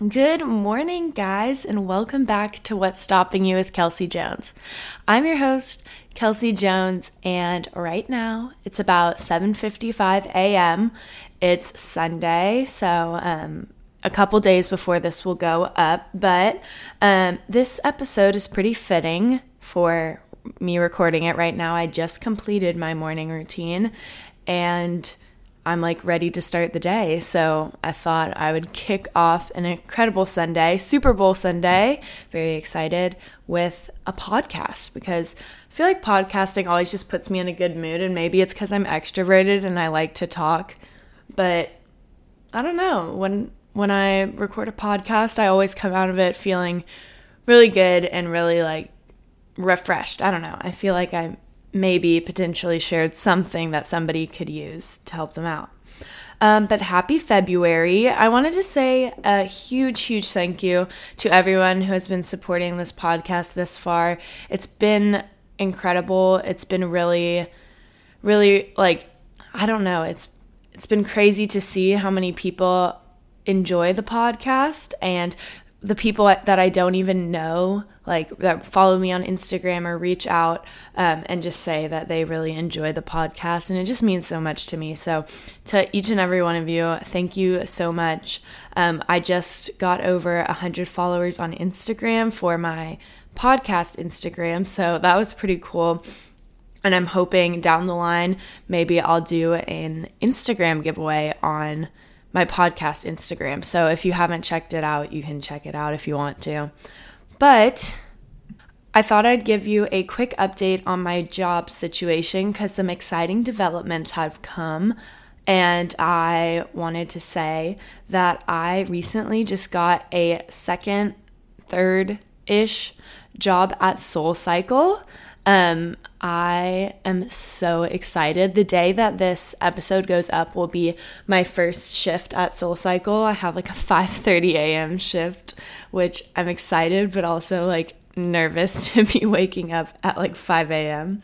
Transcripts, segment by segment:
Good morning, guys, and welcome back to What's Stopping You with Kelsey Jones. I'm your host, Kelsey Jones, and right now it's about 7:55 a.m. It's Sunday, so um, a couple days before this will go up, but um, this episode is pretty fitting for me recording it right now. I just completed my morning routine, and I'm like ready to start the day. So I thought I would kick off an incredible Sunday, Super Bowl Sunday. Very excited with a podcast because I feel like podcasting always just puts me in a good mood. And maybe it's because I'm extroverted and I like to talk. But I don't know. When when I record a podcast, I always come out of it feeling really good and really like refreshed. I don't know. I feel like I'm maybe potentially shared something that somebody could use to help them out. Um, but happy February. I wanted to say a huge, huge thank you to everyone who has been supporting this podcast this far. It's been incredible. It's been really, really like, I don't know, it's it's been crazy to see how many people enjoy the podcast and the people that I don't even know, like that follow me on Instagram or reach out um, and just say that they really enjoy the podcast. And it just means so much to me. So, to each and every one of you, thank you so much. Um, I just got over 100 followers on Instagram for my podcast Instagram. So, that was pretty cool. And I'm hoping down the line, maybe I'll do an Instagram giveaway on my podcast Instagram. So if you haven't checked it out, you can check it out if you want to. But I thought I'd give you a quick update on my job situation because some exciting developments have come. And I wanted to say that I recently just got a second, third ish job at Soul Cycle. Um, I am so excited. The day that this episode goes up will be my first shift at Soul Cycle. I have like a 5:30 a.m. shift, which I'm excited but also like nervous to be waking up at like 5 a.m.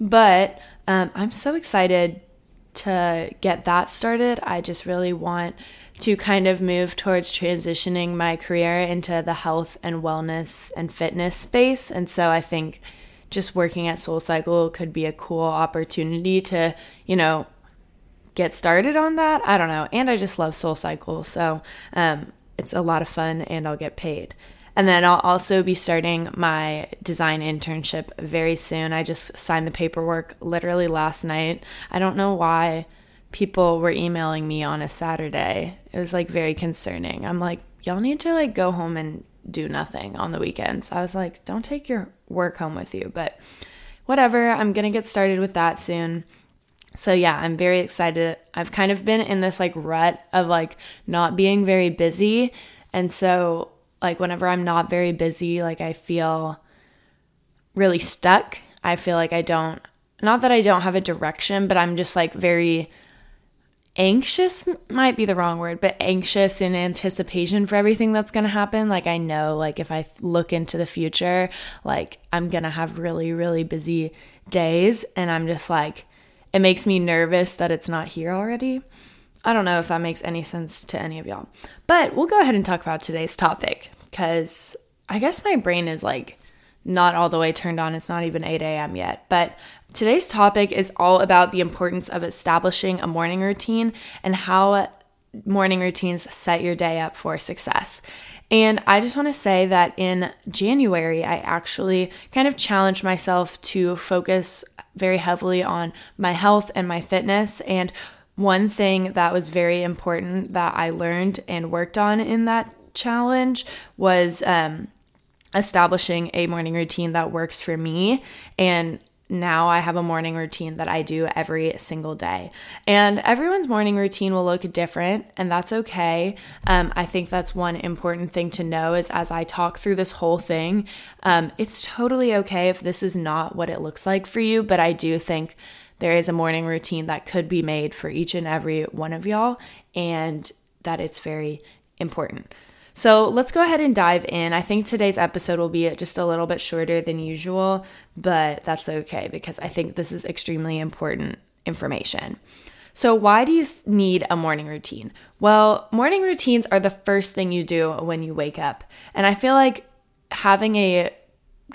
But um, I'm so excited to get that started. I just really want to kind of move towards transitioning my career into the health and wellness and fitness space. And so I think just working at Soul Cycle could be a cool opportunity to, you know, get started on that. I don't know. And I just love Soul Cycle. So um, it's a lot of fun and I'll get paid. And then I'll also be starting my design internship very soon. I just signed the paperwork literally last night. I don't know why people were emailing me on a Saturday. It was like very concerning. I'm like, y'all need to like go home and do nothing on the weekends. I was like, don't take your work home with you, but whatever. I'm going to get started with that soon. So yeah, I'm very excited. I've kind of been in this like rut of like not being very busy. And so like whenever I'm not very busy, like I feel really stuck. I feel like I don't not that I don't have a direction, but I'm just like very anxious might be the wrong word, but anxious in anticipation for everything that's going to happen. Like I know like if I look into the future, like I'm going to have really really busy days and I'm just like it makes me nervous that it's not here already. I don't know if that makes any sense to any of y'all. But we'll go ahead and talk about today's topic cuz I guess my brain is like not all the way turned on. It's not even 8 a.m. yet. But Today's topic is all about the importance of establishing a morning routine and how morning routines set your day up for success. And I just want to say that in January, I actually kind of challenged myself to focus very heavily on my health and my fitness. And one thing that was very important that I learned and worked on in that challenge was um, establishing a morning routine that works for me. And now I have a morning routine that I do every single day. And everyone's morning routine will look different, and that's okay. Um, I think that's one important thing to know is as I talk through this whole thing, um, it's totally okay if this is not what it looks like for you, but I do think there is a morning routine that could be made for each and every one of y'all, and that it's very important. So let's go ahead and dive in. I think today's episode will be just a little bit shorter than usual, but that's okay because I think this is extremely important information. So, why do you need a morning routine? Well, morning routines are the first thing you do when you wake up. And I feel like having a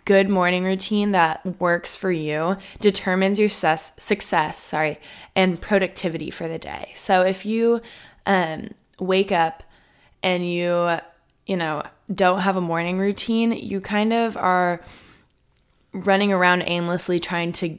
good morning routine that works for you determines your success, success sorry, and productivity for the day. So, if you um, wake up and you, you know, don't have a morning routine, you kind of are running around aimlessly trying to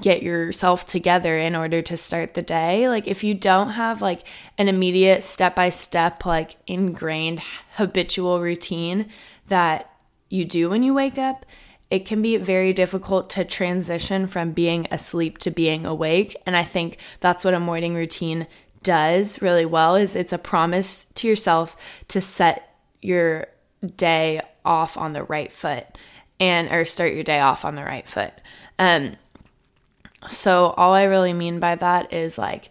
get yourself together in order to start the day. Like if you don't have like an immediate step by step like ingrained habitual routine that you do when you wake up, it can be very difficult to transition from being asleep to being awake. And I think that's what a morning routine does really well is it's a promise to yourself to set your day off on the right foot and or start your day off on the right foot. Um so all I really mean by that is like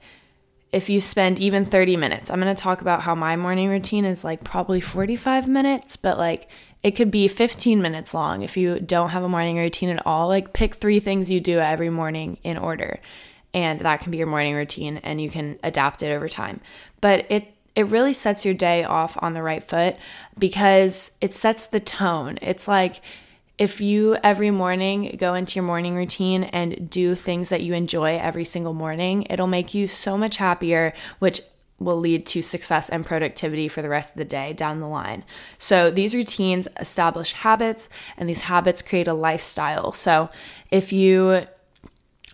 if you spend even 30 minutes. I'm going to talk about how my morning routine is like probably 45 minutes, but like it could be 15 minutes long if you don't have a morning routine at all. Like pick 3 things you do every morning in order. And that can be your morning routine and you can adapt it over time. But it it really sets your day off on the right foot because it sets the tone. It's like if you every morning go into your morning routine and do things that you enjoy every single morning, it'll make you so much happier, which will lead to success and productivity for the rest of the day down the line. So, these routines establish habits, and these habits create a lifestyle. So, if you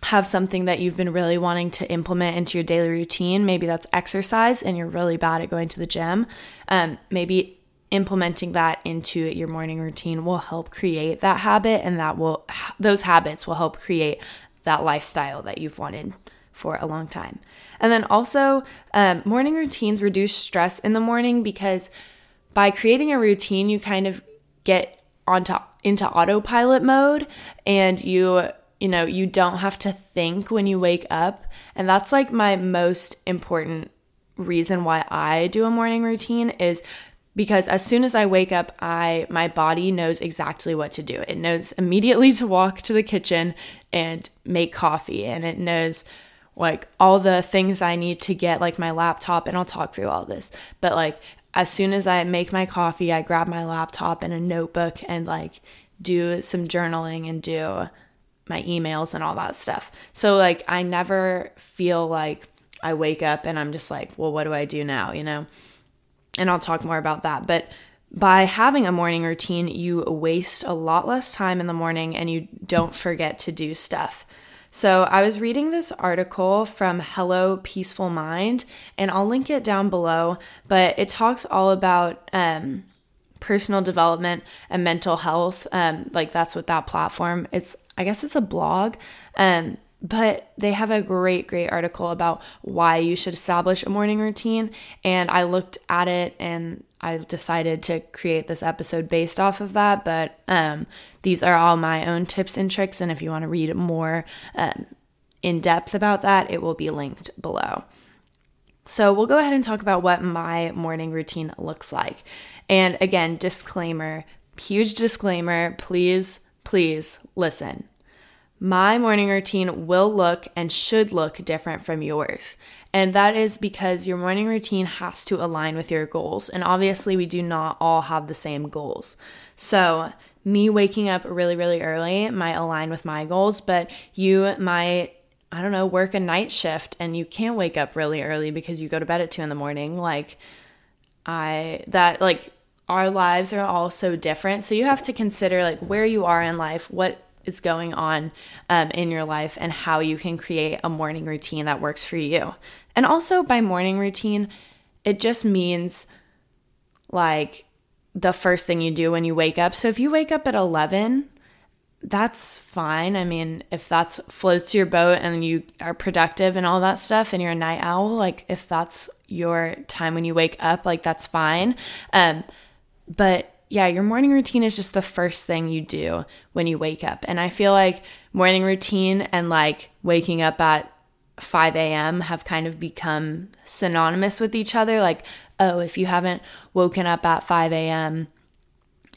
have something that you've been really wanting to implement into your daily routine, maybe that's exercise and you're really bad at going to the gym, um, maybe implementing that into your morning routine will help create that habit and that will those habits will help create that lifestyle that you've wanted for a long time. And then also um, morning routines reduce stress in the morning because by creating a routine you kind of get onto into autopilot mode and you you know you don't have to think when you wake up and that's like my most important reason why I do a morning routine is because as soon as I wake up, I my body knows exactly what to do. It knows immediately to walk to the kitchen and make coffee and it knows like all the things I need to get like my laptop and I'll talk through all this. But like as soon as I make my coffee, I grab my laptop and a notebook and like do some journaling and do my emails and all that stuff. So like I never feel like I wake up and I'm just like, well, what do I do now, you know? and I'll talk more about that. But by having a morning routine, you waste a lot less time in the morning and you don't forget to do stuff. So, I was reading this article from Hello Peaceful Mind, and I'll link it down below, but it talks all about um, personal development and mental health. Um, like, that's what that platform it's, I guess it's a blog. Um, but they have a great, great article about why you should establish a morning routine. And I looked at it and I decided to create this episode based off of that. But um, these are all my own tips and tricks. And if you want to read more um, in depth about that, it will be linked below. So we'll go ahead and talk about what my morning routine looks like. And again, disclaimer, huge disclaimer, please, please listen my morning routine will look and should look different from yours. And that is because your morning routine has to align with your goals. And obviously, we do not all have the same goals. So, me waking up really, really early might align with my goals, but you might, I don't know, work a night shift and you can't wake up really early because you go to bed at two in the morning. Like, I, that, like, our lives are all so different. So you have to consider like where you are in life, what is going on um, in your life and how you can create a morning routine that works for you. And also, by morning routine, it just means like the first thing you do when you wake up. So if you wake up at 11, that's fine. I mean, if that's floats your boat and you are productive and all that stuff and you're a night owl, like if that's your time when you wake up, like that's fine. Um, but yeah, your morning routine is just the first thing you do when you wake up. And I feel like morning routine and like waking up at 5 a.m. have kind of become synonymous with each other. Like, oh, if you haven't woken up at 5 a.m.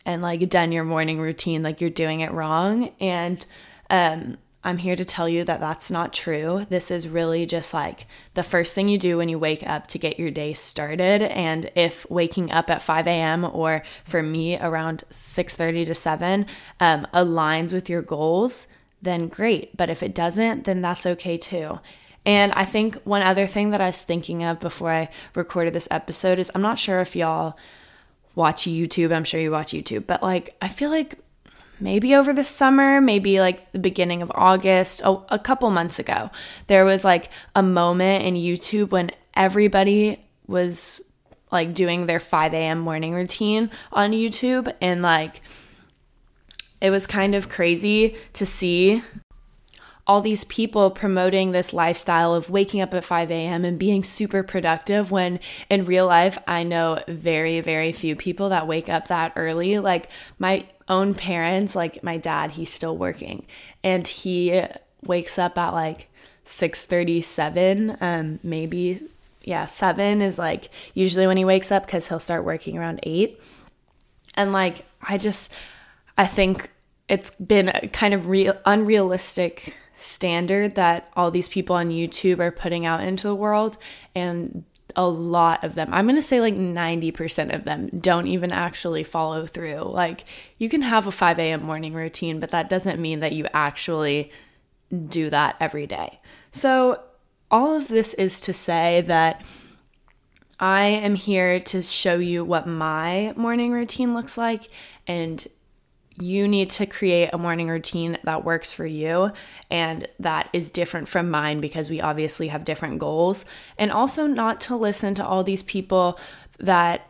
and like done your morning routine, like you're doing it wrong. And um, I'm here to tell you that that's not true. This is really just like the first thing you do when you wake up to get your day started. And if waking up at 5 a.m. or for me around 6:30 to 7 um, aligns with your goals, then great. But if it doesn't, then that's okay too. And I think one other thing that I was thinking of before I recorded this episode is I'm not sure if y'all watch YouTube. I'm sure you watch YouTube, but like I feel like maybe over the summer, maybe like the beginning of August, a, a couple months ago, there was like a moment in YouTube when everybody was like doing their 5 a.m. morning routine on YouTube. And like, it was kind of crazy to see all these people promoting this lifestyle of waking up at 5 a.m. and being super productive when in real life, I know very, very few people that wake up that early. Like, my own parents, like my dad, he's still working. And he wakes up at like 6:37 um maybe yeah 7 is like usually when he wakes up cuz he'll start working around 8 and like I just I think it's been a kind of real unrealistic standard that all these people on YouTube are putting out into the world. And a lot of them, I'm going to say like 90% of them don't even actually follow through. Like, you can have a 5 a.m. morning routine, but that doesn't mean that you actually do that every day. So, all of this is to say that I am here to show you what my morning routine looks like and you need to create a morning routine that works for you and that is different from mine because we obviously have different goals. And also, not to listen to all these people that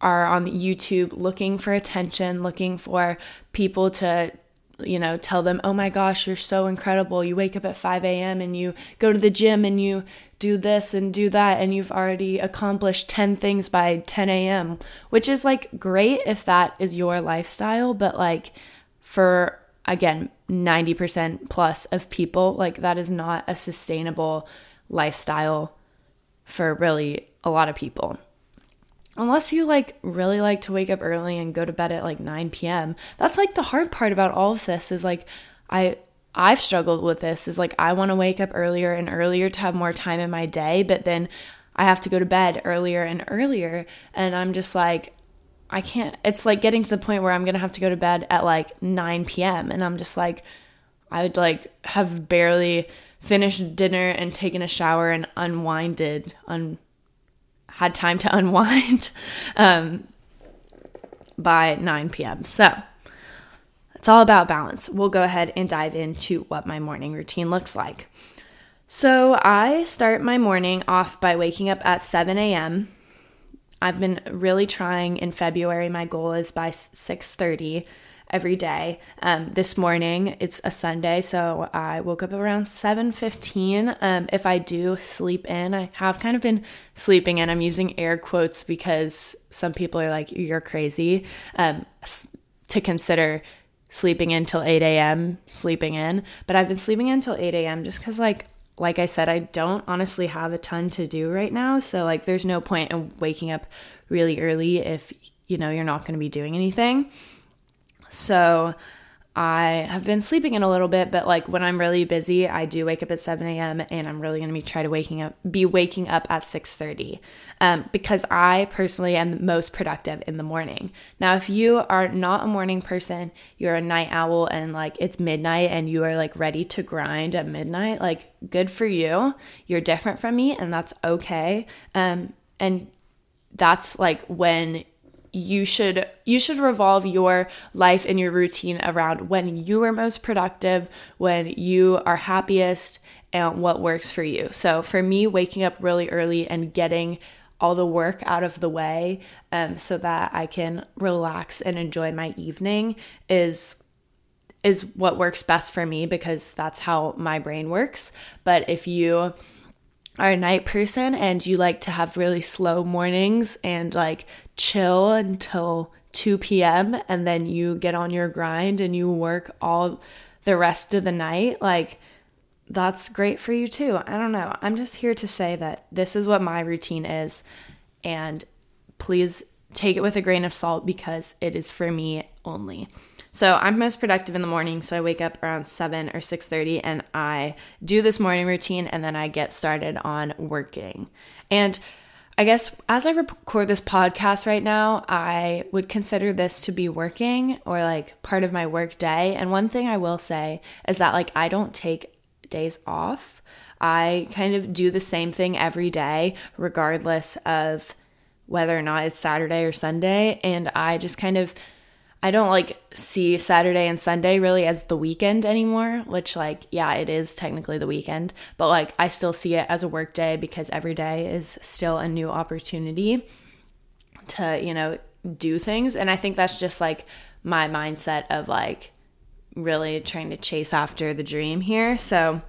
are on YouTube looking for attention, looking for people to you know, tell them, oh my gosh, you're so incredible. You wake up at 5 a.m. and you go to the gym and you do this and do that, and you've already accomplished 10 things by 10 a.m., which is like great if that is your lifestyle. But like for, again, 90% plus of people, like that is not a sustainable lifestyle for really a lot of people unless you like really like to wake up early and go to bed at like 9 p.m. That's like the hard part about all of this is like I I've struggled with this is like I want to wake up earlier and earlier to have more time in my day, but then I have to go to bed earlier and earlier and I'm just like I can't it's like getting to the point where I'm going to have to go to bed at like 9 p.m. and I'm just like I would like have barely finished dinner and taken a shower and unwinded un had time to unwind um, by 9 p.m. So it's all about balance. We'll go ahead and dive into what my morning routine looks like. So I start my morning off by waking up at 7 a.m. I've been really trying in February. My goal is by 6:30 every day. Um, this morning it's a Sunday, so I woke up around 7:15. Um, if I do sleep in, I have kind of been sleeping in. I'm using air quotes because some people are like, "You're crazy," um, to consider sleeping until 8 a.m. sleeping in. But I've been sleeping in until 8 a.m. just because like like I said, I don't honestly have a ton to do right now. So, like, there's no point in waking up really early if, you know, you're not going to be doing anything. So I have been sleeping in a little bit, but like when I'm really busy, I do wake up at 7 a.m. and I'm really gonna be try to waking up be waking up at 6:30. Um, because I personally am most productive in the morning. Now, if you are not a morning person, you're a night owl and like it's midnight and you are like ready to grind at midnight, like good for you. You're different from me and that's okay. Um, and that's like when you should you should revolve your life and your routine around when you are most productive, when you are happiest and what works for you. So for me waking up really early and getting all the work out of the way um, so that I can relax and enjoy my evening is is what works best for me because that's how my brain works. But if you are a night person and you like to have really slow mornings and like chill until 2 p.m. and then you get on your grind and you work all the rest of the night, like that's great for you too. I don't know. I'm just here to say that this is what my routine is and please take it with a grain of salt because it is for me only. So I'm most productive in the morning, so I wake up around 7 or 6:30 and I do this morning routine and then I get started on working. And I guess as I record this podcast right now, I would consider this to be working or like part of my work day. And one thing I will say is that like I don't take days off. I kind of do the same thing every day, regardless of whether or not it's Saturday or Sunday. And I just kind of I don't like see Saturday and Sunday really as the weekend anymore, which like yeah, it is technically the weekend, but like I still see it as a work day because every day is still a new opportunity to, you know, do things and I think that's just like my mindset of like really trying to chase after the dream here. So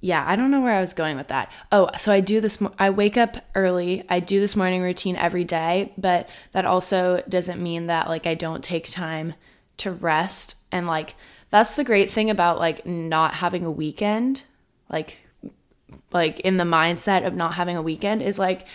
yeah, I don't know where I was going with that. Oh, so I do this, I wake up early. I do this morning routine every day, but that also doesn't mean that like I don't take time to rest. And like, that's the great thing about like not having a weekend, like, like in the mindset of not having a weekend is like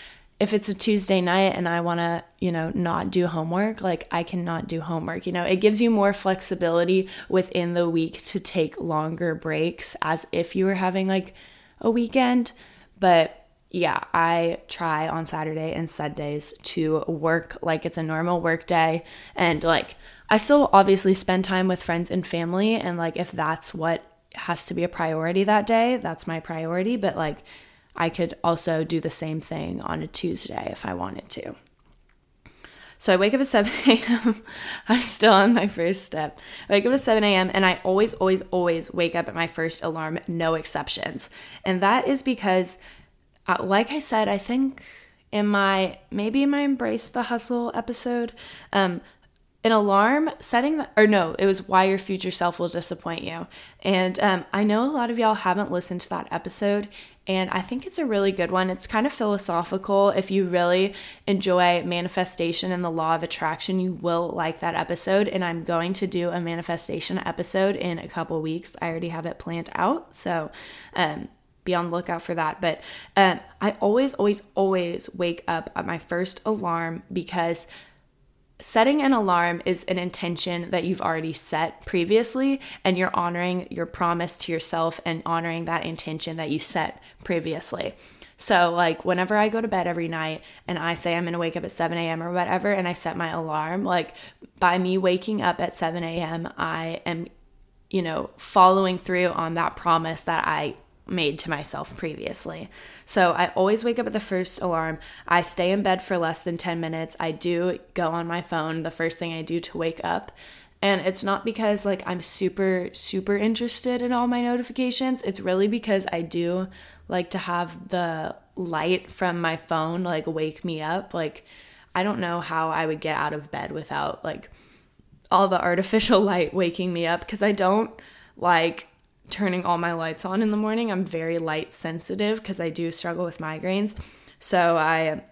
if it's a Tuesday night and I want to, you know, not do homework, like I cannot do homework. You know, it gives you more flexibility within the week to take longer breaks as if you were having like a weekend. But yeah, I try on Saturday and Sundays to work like it's a normal work day. And like, I still obviously spend time with friends and family. And like, if that's what has to be a priority that day, that's my priority. But like, I could also do the same thing on a Tuesday if I wanted to. So I wake up at 7 a.m. I'm still on my first step. I wake up at 7 a.m. and I always, always, always wake up at my first alarm, no exceptions. And that is because, uh, like I said, I think in my maybe in my Embrace the Hustle episode, um, an alarm setting the, or no it was why your future self will disappoint you and um, i know a lot of y'all haven't listened to that episode and i think it's a really good one. It's kind of philosophical. If you really enjoy manifestation and the law of attraction you will like that episode. And i'm going to do a manifestation episode in a couple weeks. I already have it planned out. So um, be on the lookout for that. But um, I always, always, always wake up at my first alarm because setting an alarm is an intention that you've already set previously, and you're honoring your promise to yourself and honoring that intention that you set previously. So, like, whenever I go to bed every night and I say I'm gonna wake up at 7 a.m. or whatever, and I set my alarm, like, by me waking up at 7 a.m., I am, you know, following through on that promise that I made to myself previously. So I always wake up at the first alarm. I stay in bed for less than 10 minutes. I do go on my phone the first thing I do to wake up. And it's not because like I'm super super interested in all my notifications. It's really because I do like to have the light from my phone like wake me up. Like I don't know how I would get out of bed without like all the artificial light waking me up because I don't like turning all my lights on in the morning. I'm very light sensitive because I do struggle with migraines. So I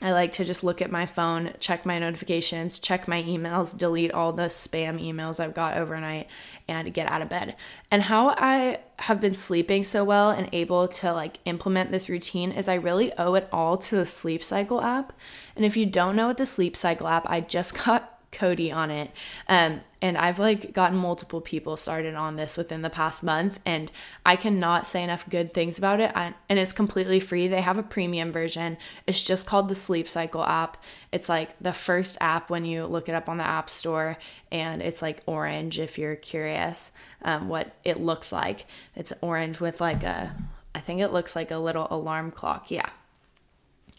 I like to just look at my phone, check my notifications, check my emails, delete all the spam emails I've got overnight and get out of bed. And how I have been sleeping so well and able to like implement this routine is I really owe it all to the sleep cycle app. And if you don't know what the sleep cycle app, I just got Cody on it. Um, and I've like gotten multiple people started on this within the past month, and I cannot say enough good things about it. I, and it's completely free. They have a premium version. It's just called the Sleep Cycle app. It's like the first app when you look it up on the App Store, and it's like orange if you're curious um, what it looks like. It's orange with like a, I think it looks like a little alarm clock. Yeah.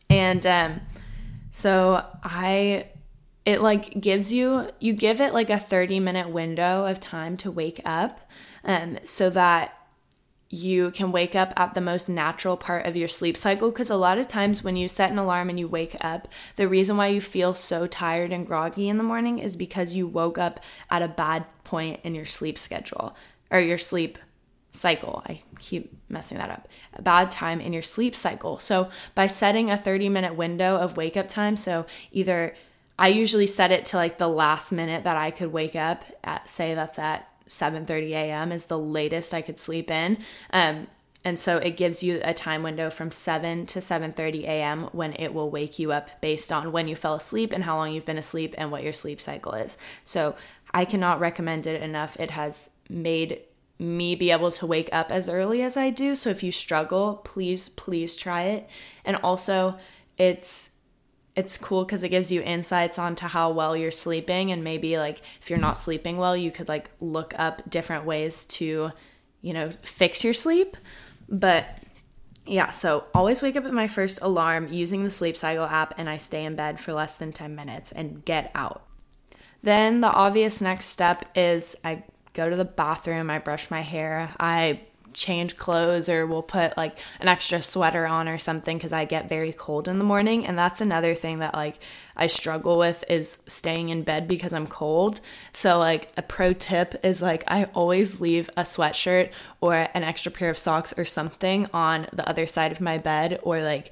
And um, so I it like gives you you give it like a 30 minute window of time to wake up um, so that you can wake up at the most natural part of your sleep cycle because a lot of times when you set an alarm and you wake up the reason why you feel so tired and groggy in the morning is because you woke up at a bad point in your sleep schedule or your sleep cycle. I keep messing that up. A bad time in your sleep cycle. So by setting a 30 minute window of wake up time, so either I usually set it to like the last minute that I could wake up at say that's at 7:30 a.m. is the latest I could sleep in. Um, and so it gives you a time window from 7 to 7:30 a.m. when it will wake you up based on when you fell asleep and how long you've been asleep and what your sleep cycle is. So I cannot recommend it enough. It has made me be able to wake up as early as I do. So if you struggle, please, please try it. And also, it's it's cool because it gives you insights onto how well you're sleeping and maybe like if you're not sleeping well you could like look up different ways to you know fix your sleep. But yeah so always wake up at my first alarm using the sleep cycle app and i stay in bed for less than 10 minutes and get out. Then the obvious next step is i go to the bathroom i brush my hair i change clothes or we'll put like an extra sweater on or something because I get very cold in the morning. And that's another thing that like I struggle with is staying in bed because I'm cold. So, like, a pro tip is like I always leave a sweatshirt or an extra pair of socks or something on the other side of my bed or like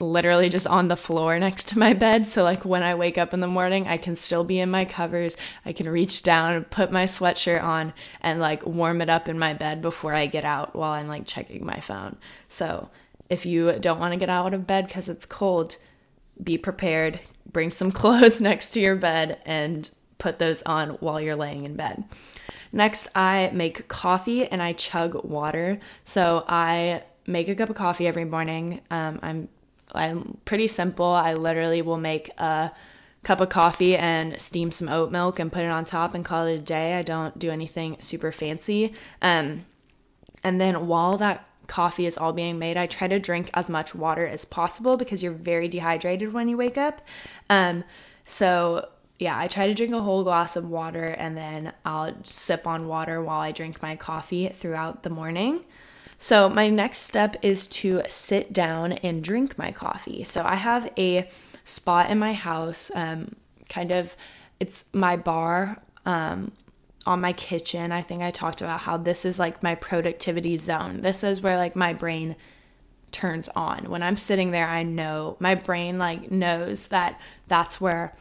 literally just on the floor next to my bed. So, like, when I wake up in the morning, I can still be in my covers. I can reach down and put my sweatshirt on and like warm it up in my bed before I get out while I'm like checking my phone. So, if you don't want to get out of bed because it's cold, be prepared. Bring some clothes next to your bed and put those on while you're laying in bed. Next, I make coffee and I chug water. So I make a cup of coffee every morning. Um, I'm I'm pretty simple. I literally will make a cup of coffee and steam some oat milk and put it on top and call it a day. I don't do anything super fancy. Um, and then while that coffee is all being made, I try to drink as much water as possible because you're very dehydrated when you wake up. Um, so yeah, I try to drink a whole glass of water and then I'll sip on water while I drink my coffee throughout the morning. So, my next step is to sit down and drink my coffee. So, I have a spot in my house, um, kind of, it's my bar um, on my kitchen. I think I talked about how this is like my productivity zone. This is where like my brain turns on. When I'm sitting there, I know my brain like knows that that's where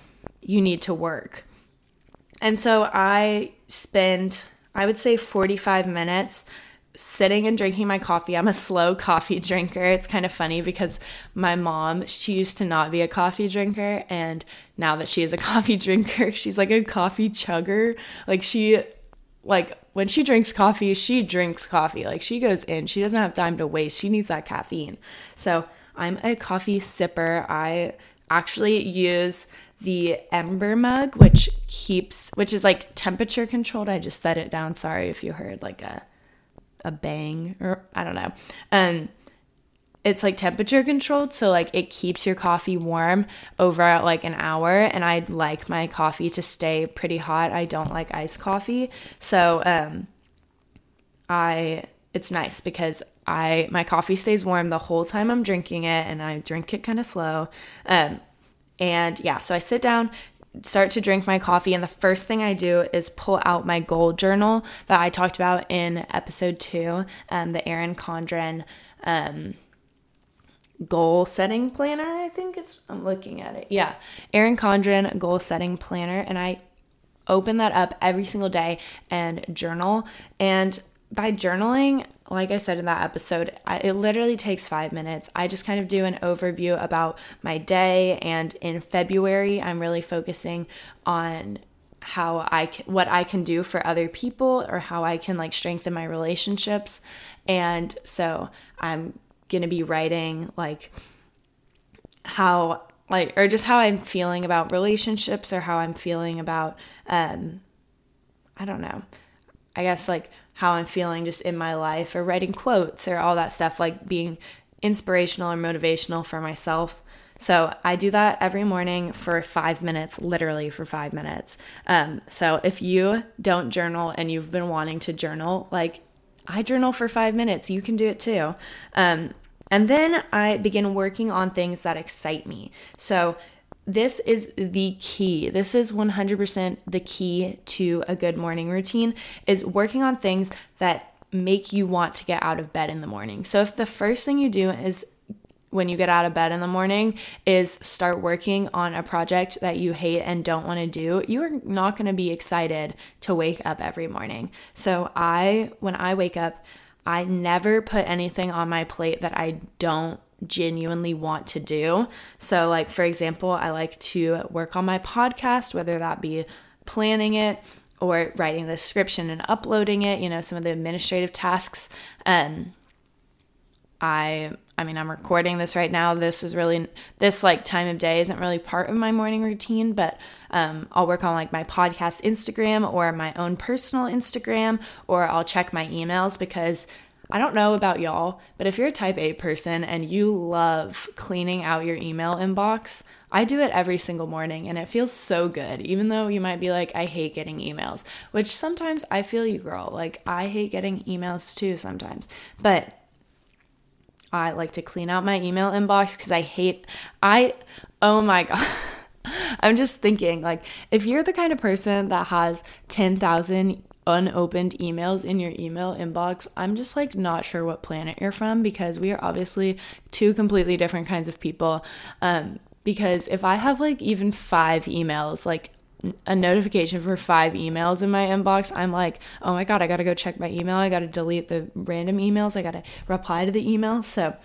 you need to work. And so I spend, I would say, 45 minutes sitting and drinking my coffee. I'm a slow coffee drinker. It's kind of funny because my mom, she used to not be a coffee drinker. And now that she is a coffee drinker, she's like a coffee chugger. Like she, like when she drinks coffee, she drinks coffee. Like she goes in, she doesn't have time to waste. She needs that caffeine. So I'm a coffee sipper. I actually use the Ember mug, which keeps, which is like temperature controlled. I just set it down. Sorry if you heard like a a bang or I don't know. Um it's like temperature controlled so like it keeps your coffee warm over like an hour and I like my coffee to stay pretty hot. I don't like iced coffee. So um I it's nice because I my coffee stays warm the whole time I'm drinking it and I drink it kind of slow. Um and yeah, so I sit down, start to drink my coffee and the first thing i do is pull out my goal journal that i talked about in episode two um, the erin condren um, goal setting planner i think it's i'm looking at it. Yeah. Erin condren goal setting planner and i open that up every single day and journal. And by journaling like I said in that episode, I, it literally takes five minutes. I just kind of do an overview about my day, and in February, I'm really focusing on how I can, what I can do for other people or how I can like strengthen my relationships. And so I'm going to be writing like how like or just how I'm feeling about relationships or how I'm feeling about um I don't know. I guess like how I'm feeling just in my life or writing quotes or all that stuff, like being inspirational or motivational for myself. So I do that every morning for five minutes, literally for five minutes. Um, so if you don't journal and you've been wanting to journal, like I journal for five minutes, you can do it too. Um, and then I begin working on things that excite me. So this is the key. This is 100% the key to a good morning routine is working on things that make you want to get out of bed in the morning. So if the first thing you do is when you get out of bed in the morning is start working on a project that you hate and don't want to do, you are not going to be excited to wake up every morning. So I when I wake up, I never put anything on my plate that I don't genuinely want to do. So, like, for example, I like to work on my podcast, whether that be planning it or writing the description and uploading it, you know, some of the administrative tasks. Um, I I mean, I'm recording this right now. This is really this like time of day isn't really part of my morning routine, but um, I'll work on like my podcast Instagram or my own personal Instagram, or I'll check my emails because I don't know about y'all, but if you're a type A person and you love cleaning out your email inbox, I do it every single morning and it feels so good. Even though you might be like, I hate getting emails, which sometimes I feel you, girl. Like, I hate getting emails too sometimes. But I like to clean out my email inbox because I hate, I, oh my God. I'm just thinking, like, if you're the kind of person that has 10,000 unopened emails in your email inbox, I'm just like not sure what planet you're from because we are obviously two completely different kinds of people. Um, because if I have like even five emails, like a notification for five emails in my inbox, I'm like, oh my God, I gotta go check my email. I gotta delete the random emails. I gotta reply to the email. So,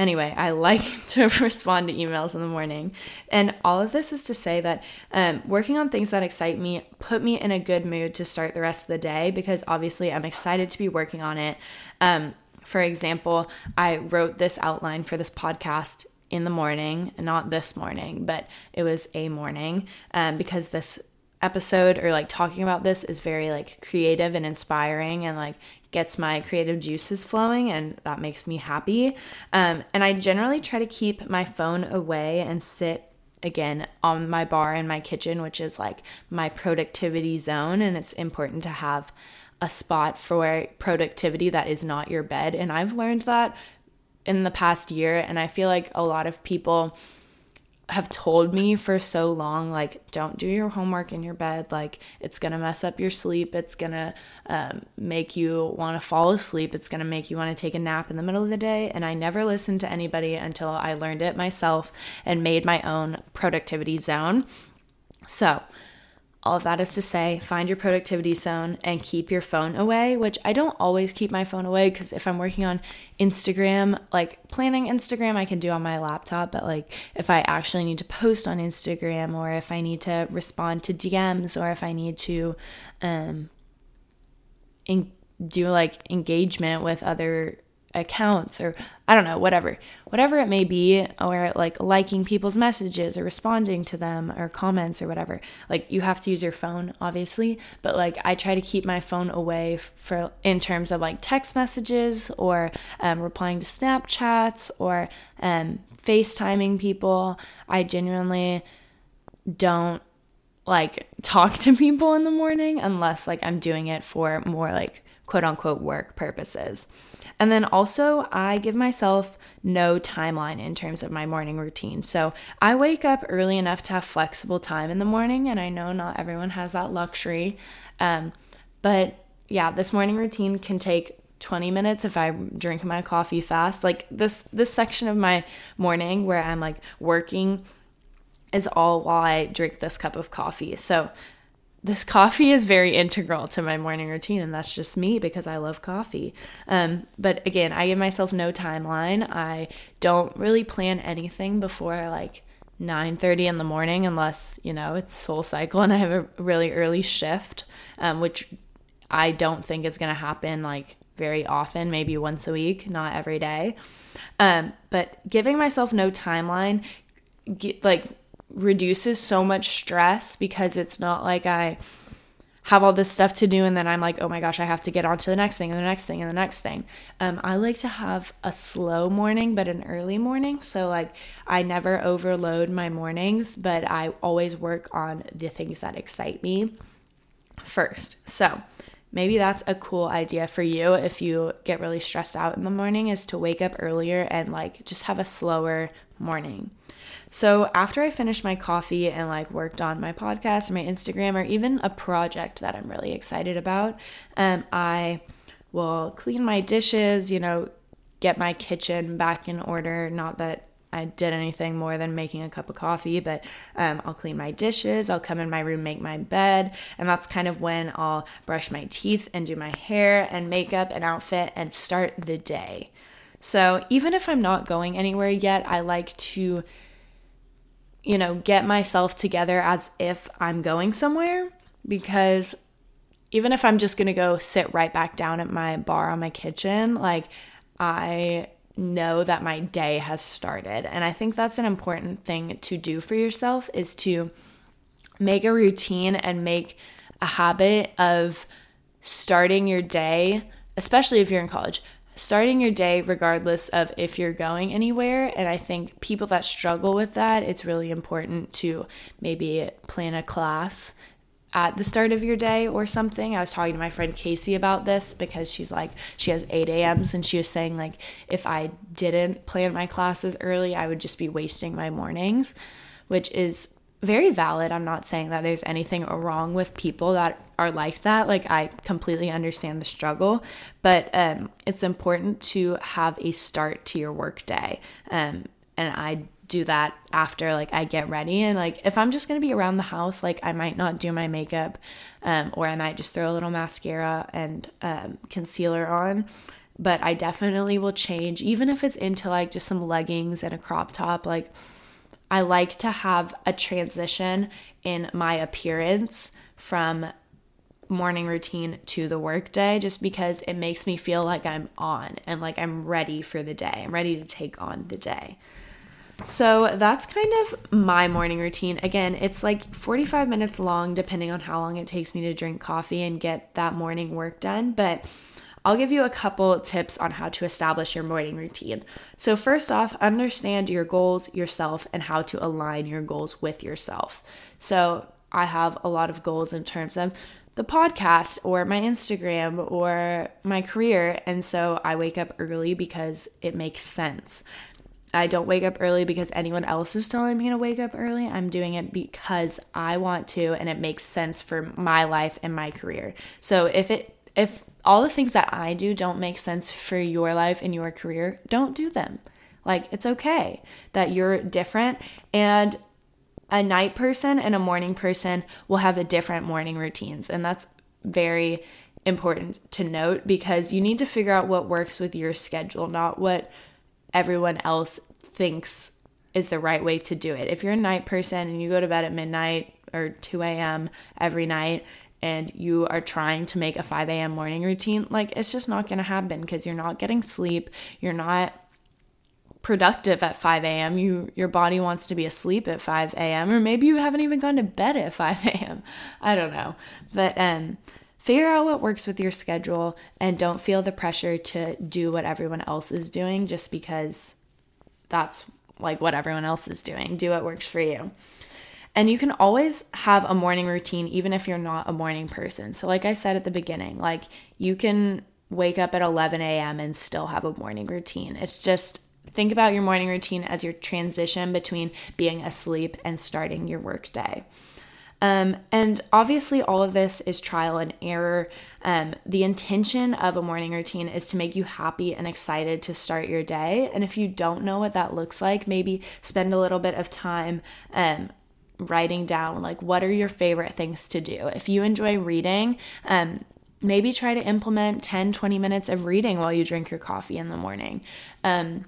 Anyway, I like to respond to emails in the morning. And all of this is to say that um, working on things that excite me put me in a good mood to start the rest of the day because obviously I'm excited to be working on it. Um, for example, I wrote this outline for this podcast in the morning, not this morning, but it was a morning um, because this episode or like talking about this is very like creative and inspiring and like gets my creative juices flowing and that makes me happy. Um, and I generally try to keep my phone away and sit again on my bar in my kitchen, which is like my productivity zone. And it's important to have a spot for productivity that is not your bed. And I've learned that in the past year. And I feel like a lot of people have told me for so long like don't do your homework in your bed. Like it's gonna mess up your sleep. It's gonna um, make you want to fall asleep. It's gonna make you want to take a nap in the middle of the day. And i never listened to anybody until i learned it myself and made my own productivity zone. So all of that is to say, find your productivity zone and keep your phone away, which I don't always keep my phone away because if I'm working on Instagram, like planning Instagram, I can do on my laptop. But like if I actually need to post on Instagram or if I need to respond to DMs or if I need to um, in- do like engagement with other accounts or I don't know, whatever. Whatever it may be, or like liking people's messages or responding to them or comments or whatever. Like you have to use your phone obviously, but like I try to keep my phone away for in terms of like text messages or um, replying to Snapchats or um, FaceTiming people. I genuinely don't like talk to people in the morning unless like I'm doing it for more like quote unquote work purposes. And then also, I give myself no timeline in terms of my morning routine. So I wake up early enough to have flexible time in the morning, and I know not everyone has that luxury. Um, but yeah, this morning routine can take 20 minutes if I drink my coffee fast. Like this this section of my morning where I'm like working is all while I drink this cup of coffee. So this coffee is very integral to my morning routine and that's just me because i love coffee. Um, but again i give myself no timeline. I don't really plan anything before like 9.30 in the morning unless you know it's soul cycle and i have a really early shift um, which i don't think is going to happen like very often maybe once a week not every day. Um, but giving myself no timeline like reduces so much stress because it's not like I have all this stuff to do and then I'm like, oh my gosh, I have to get on to the next thing and the next thing and the next thing. Um, I like to have a slow morning, but an early morning. So, like, I never overload my mornings, but I always work on the things that excite me first. So, maybe that's a cool idea for you if you get really stressed out in the morning is to wake up earlier and like just have a slower morning. So after I finished my coffee and like worked on my podcast or my Instagram or even a project that I'm really excited about, um, I will clean my dishes, you know, get my kitchen back in order. Not that I did anything more than making a cup of coffee, but um, I'll clean my dishes, I'll come in my room, make my bed, and that's kind of when I'll brush my teeth and do my hair and makeup and outfit and start the day. So even if I'm not going anywhere yet, I like to you know, get myself together as if I'm going somewhere because even if I'm just going to go sit right back down at my bar on my kitchen, like I know that my day has started. And I think that's an important thing to do for yourself is to make a routine and make a habit of starting your day, especially if you're in college, starting your day regardless of if you're going anywhere. And I think people that struggle with that, it's really important to maybe plan a class at the start of your day or something. I was talking to my friend Casey about this because she's like, she has 8 a.m.s and she was saying, like, if I didn't plan my classes early, I would just be wasting my mornings, which is very valid. I'm not saying that there's anything wrong with people that are like that. Like, I completely understand the struggle, but um, it's important to have a start to your workday. Um, and I do that after like I get ready and like if I'm just gonna be around the house like I might not do my makeup um, or I might just throw a little mascara and um, concealer on but I definitely will change even if it's into like just some leggings and a crop top like I like to have a transition in my appearance from morning routine to the workday just because it makes me feel like I'm on and like I'm ready for the day. I'm ready to take on the day. So that's kind of my morning routine. Again, it's like 45 minutes long, depending on how long it takes me to drink coffee and get that morning work done. But I'll give you a couple tips on how to establish your morning routine. So, first off, understand your goals, yourself, and how to align your goals with yourself. So, I have a lot of goals in terms of the podcast or my Instagram or my career. And so I wake up early because it makes sense. I don't wake up early because anyone else is telling me to wake up early. I'm doing it because I want to and it makes sense for my life and my career. So if it if all the things that I do don't make sense for your life and your career, don't do them. Like it's okay that you're different and a night person and a morning person will have a different morning routines and that's very important to note because you need to figure out what works with your schedule, not what everyone else thinks is the right way to do it. If you're a night person and you go to bed at midnight or 2 a.m. every night and you are trying to make a 5 a.m. morning routine, like it's just not going to happen because you're not getting sleep. You're not productive at 5 a.m. You your body wants to be asleep at 5 a.m. or maybe you haven't even gone to bed at 5 a.m. I don't know. But um figure out what works with your schedule and don't feel the pressure to do what everyone else is doing just because that's like what everyone else is doing. Do what works for you. And you can always have a morning routine even if you're not a morning person. So, like I said at the beginning, like you can wake up at 11 a.m. and still have a morning routine. It's just think about your morning routine as your transition between being asleep and starting your workday. Um, and obviously, all of this is trial and error. Um, the intention of a morning routine is to make you happy and excited to start your day. And if you don't know what that looks like, maybe spend a little bit of time um, writing down like what are your favorite things to do. If you enjoy reading, um, maybe try to implement 10, 20 minutes of reading while you drink your coffee in the morning. Um,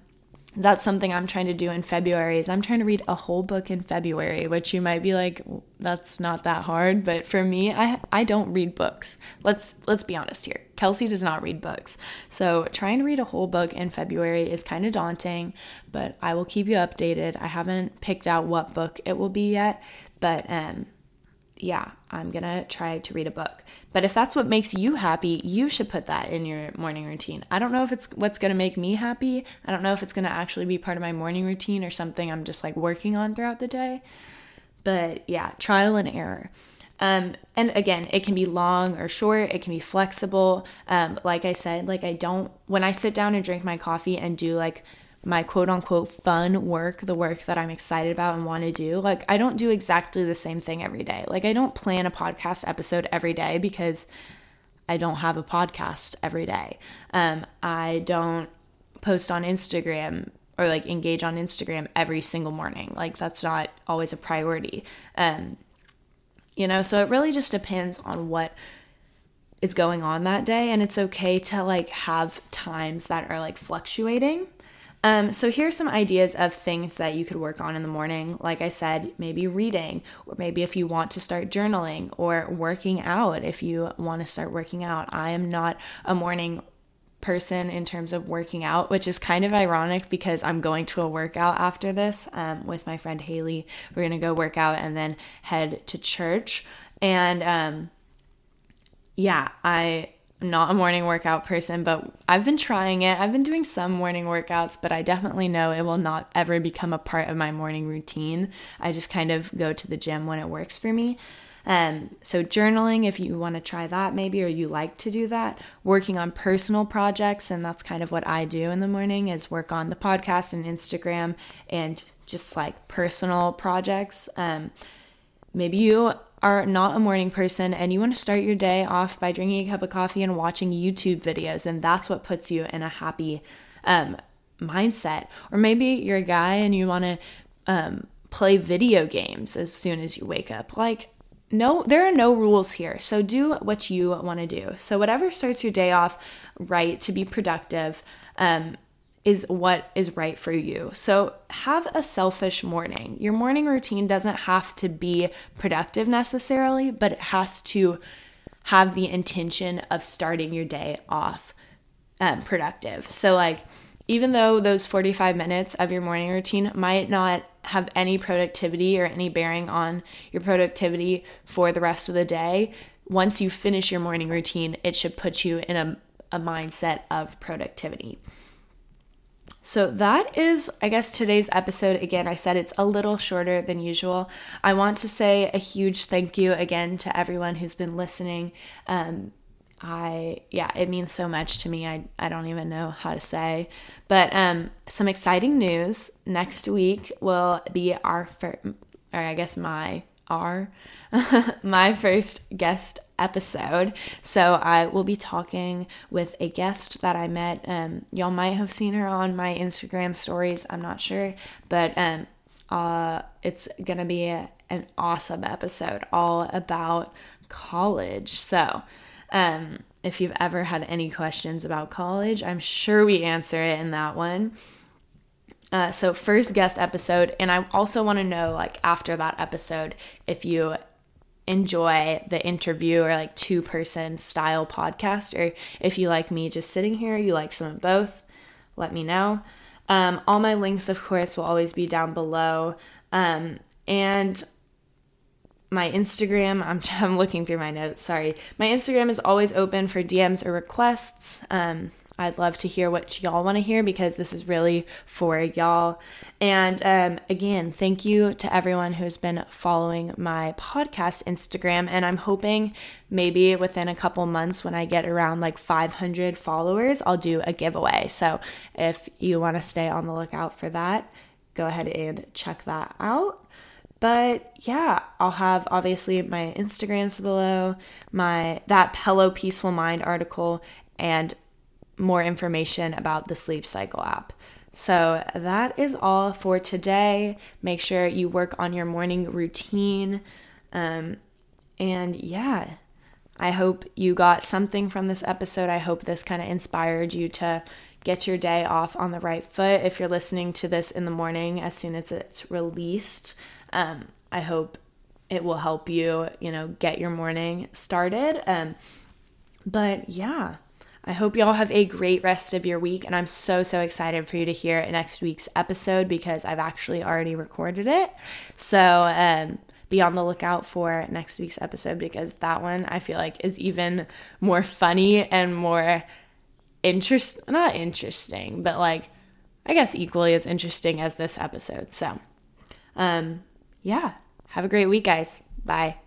that's something I'm trying to do in February is I'm trying to read a whole book in February, which you might be like that's not that hard, but for me, I I don't read books. Let's let's be honest here. Kelsey does not read books. So, trying to read a whole book in February is kind of daunting, but I will keep you updated. I haven't picked out what book it will be yet, but um yeah, I'm gonna try to read a book. But if that's what makes you happy, you should put that in your morning routine. I don't know if it's what's gonna make me happy. I don't know if it's gonna actually be part of my morning routine or something I'm just like working on throughout the day. But yeah, trial and error. Um, and again, it can be long or short, it can be flexible. Um, like I said, like I don't, when I sit down and drink my coffee and do like my quote unquote fun work, the work that I'm excited about and want to do, like I don't do exactly the same thing every day. Like I don't plan a podcast episode every day because I don't have a podcast every day. Um, I don't post on Instagram or like engage on Instagram every single morning. Like that's not always a priority. Um, you know, so it really just depends on what is going on that day and it's okay to like have times that are like fluctuating Um, so here's some ideas of things that you could work on in the morning. Like I said, maybe reading, or maybe if you want to start journaling or working out, if you want to start working out. I am not a morning person in terms of working out, which is kind of ironic because I'm going to a workout after this um, with my friend Haley. We're going to go work out and then head to church. And um, yeah, I not a morning workout person, but I've been trying it. I've been doing some morning workouts, but I definitely know it will not ever become a part of my morning routine. I just kind of go to the gym when it works for me. Um, so, journaling, if you want to try that maybe, or you like to do that, working on personal projects, and that's kind of what I do in the morning is work on the podcast and Instagram and just like personal projects. Um, maybe you are not a morning person and you want to start your day off by drinking a cup of coffee and watching YouTube videos, and that's what puts you in a happy um, mindset. Or maybe you're a guy and you want to um, play video games as soon as you wake up. Like, no, there are no rules here. So do what you want to do. So, whatever starts your day off right to be productive, um, is what is right for you. So have a selfish morning. Your morning routine doesn't have to be productive necessarily, but it has to have the intention of starting your day off um, productive. So, like, even though those 45 minutes of your morning routine might not have any productivity or any bearing on your productivity for the rest of the day, once you finish your morning routine, it should put you in a, a mindset of productivity. So that is, I guess, today's episode. Again, I said it's a little shorter than usual. I want to say a huge thank you again to everyone who's been listening. Um, I yeah, it means so much to me. I I don't even know how to say. But um some exciting news. Next week will be our first or I guess my our my first guest episode. So I will be talking with a guest that I met. Um, y'all might have seen her on my Instagram stories. I'm not sure, but um, uh, it's gonna be a, an awesome episode all about college. So. Um, if you've ever had any questions about college, I'm sure we answer it in that one. Uh, so first guest episode, and I also want to know, like after that episode, if you enjoy the interview or like two person style podcast, or if you like me just sitting here, you like some of both, let me know. Um, all my links, of course, will always be down below. Um, and my Instagram, I'm, I'm looking through my notes, sorry. My Instagram is always open for DMs or requests. Um, I'd love to hear what y'all want to hear because this is really for y'all. And um, again, thank you to everyone who's been following my podcast Instagram. And I'm hoping maybe within a couple months, when I get around like 500 followers, I'll do a giveaway. So if you want to stay on the lookout for that, go ahead and check that out. But yeah, I'll have obviously my Instagrams below, my that Hello Peaceful Mind article, and more information about the Sleep Cycle app. So that is all for today. Make sure you work on your morning routine. Um, and yeah, I hope you got something from this episode. I hope this kind of inspired you to get your day off on the right foot. If you're listening to this in the morning as soon as it's released, um, I hope it will help you, you know, get your morning started. Um, but yeah, I hope y'all have a great rest of your week. And I'm so, so excited for you to hear next week's episode because I've actually already recorded it. So, um, be on the lookout for next week's episode because that one I feel like is even more funny and more interest not interesting, but like I guess equally as interesting as this episode. So, um, yeah, have a great week, guys. Bye.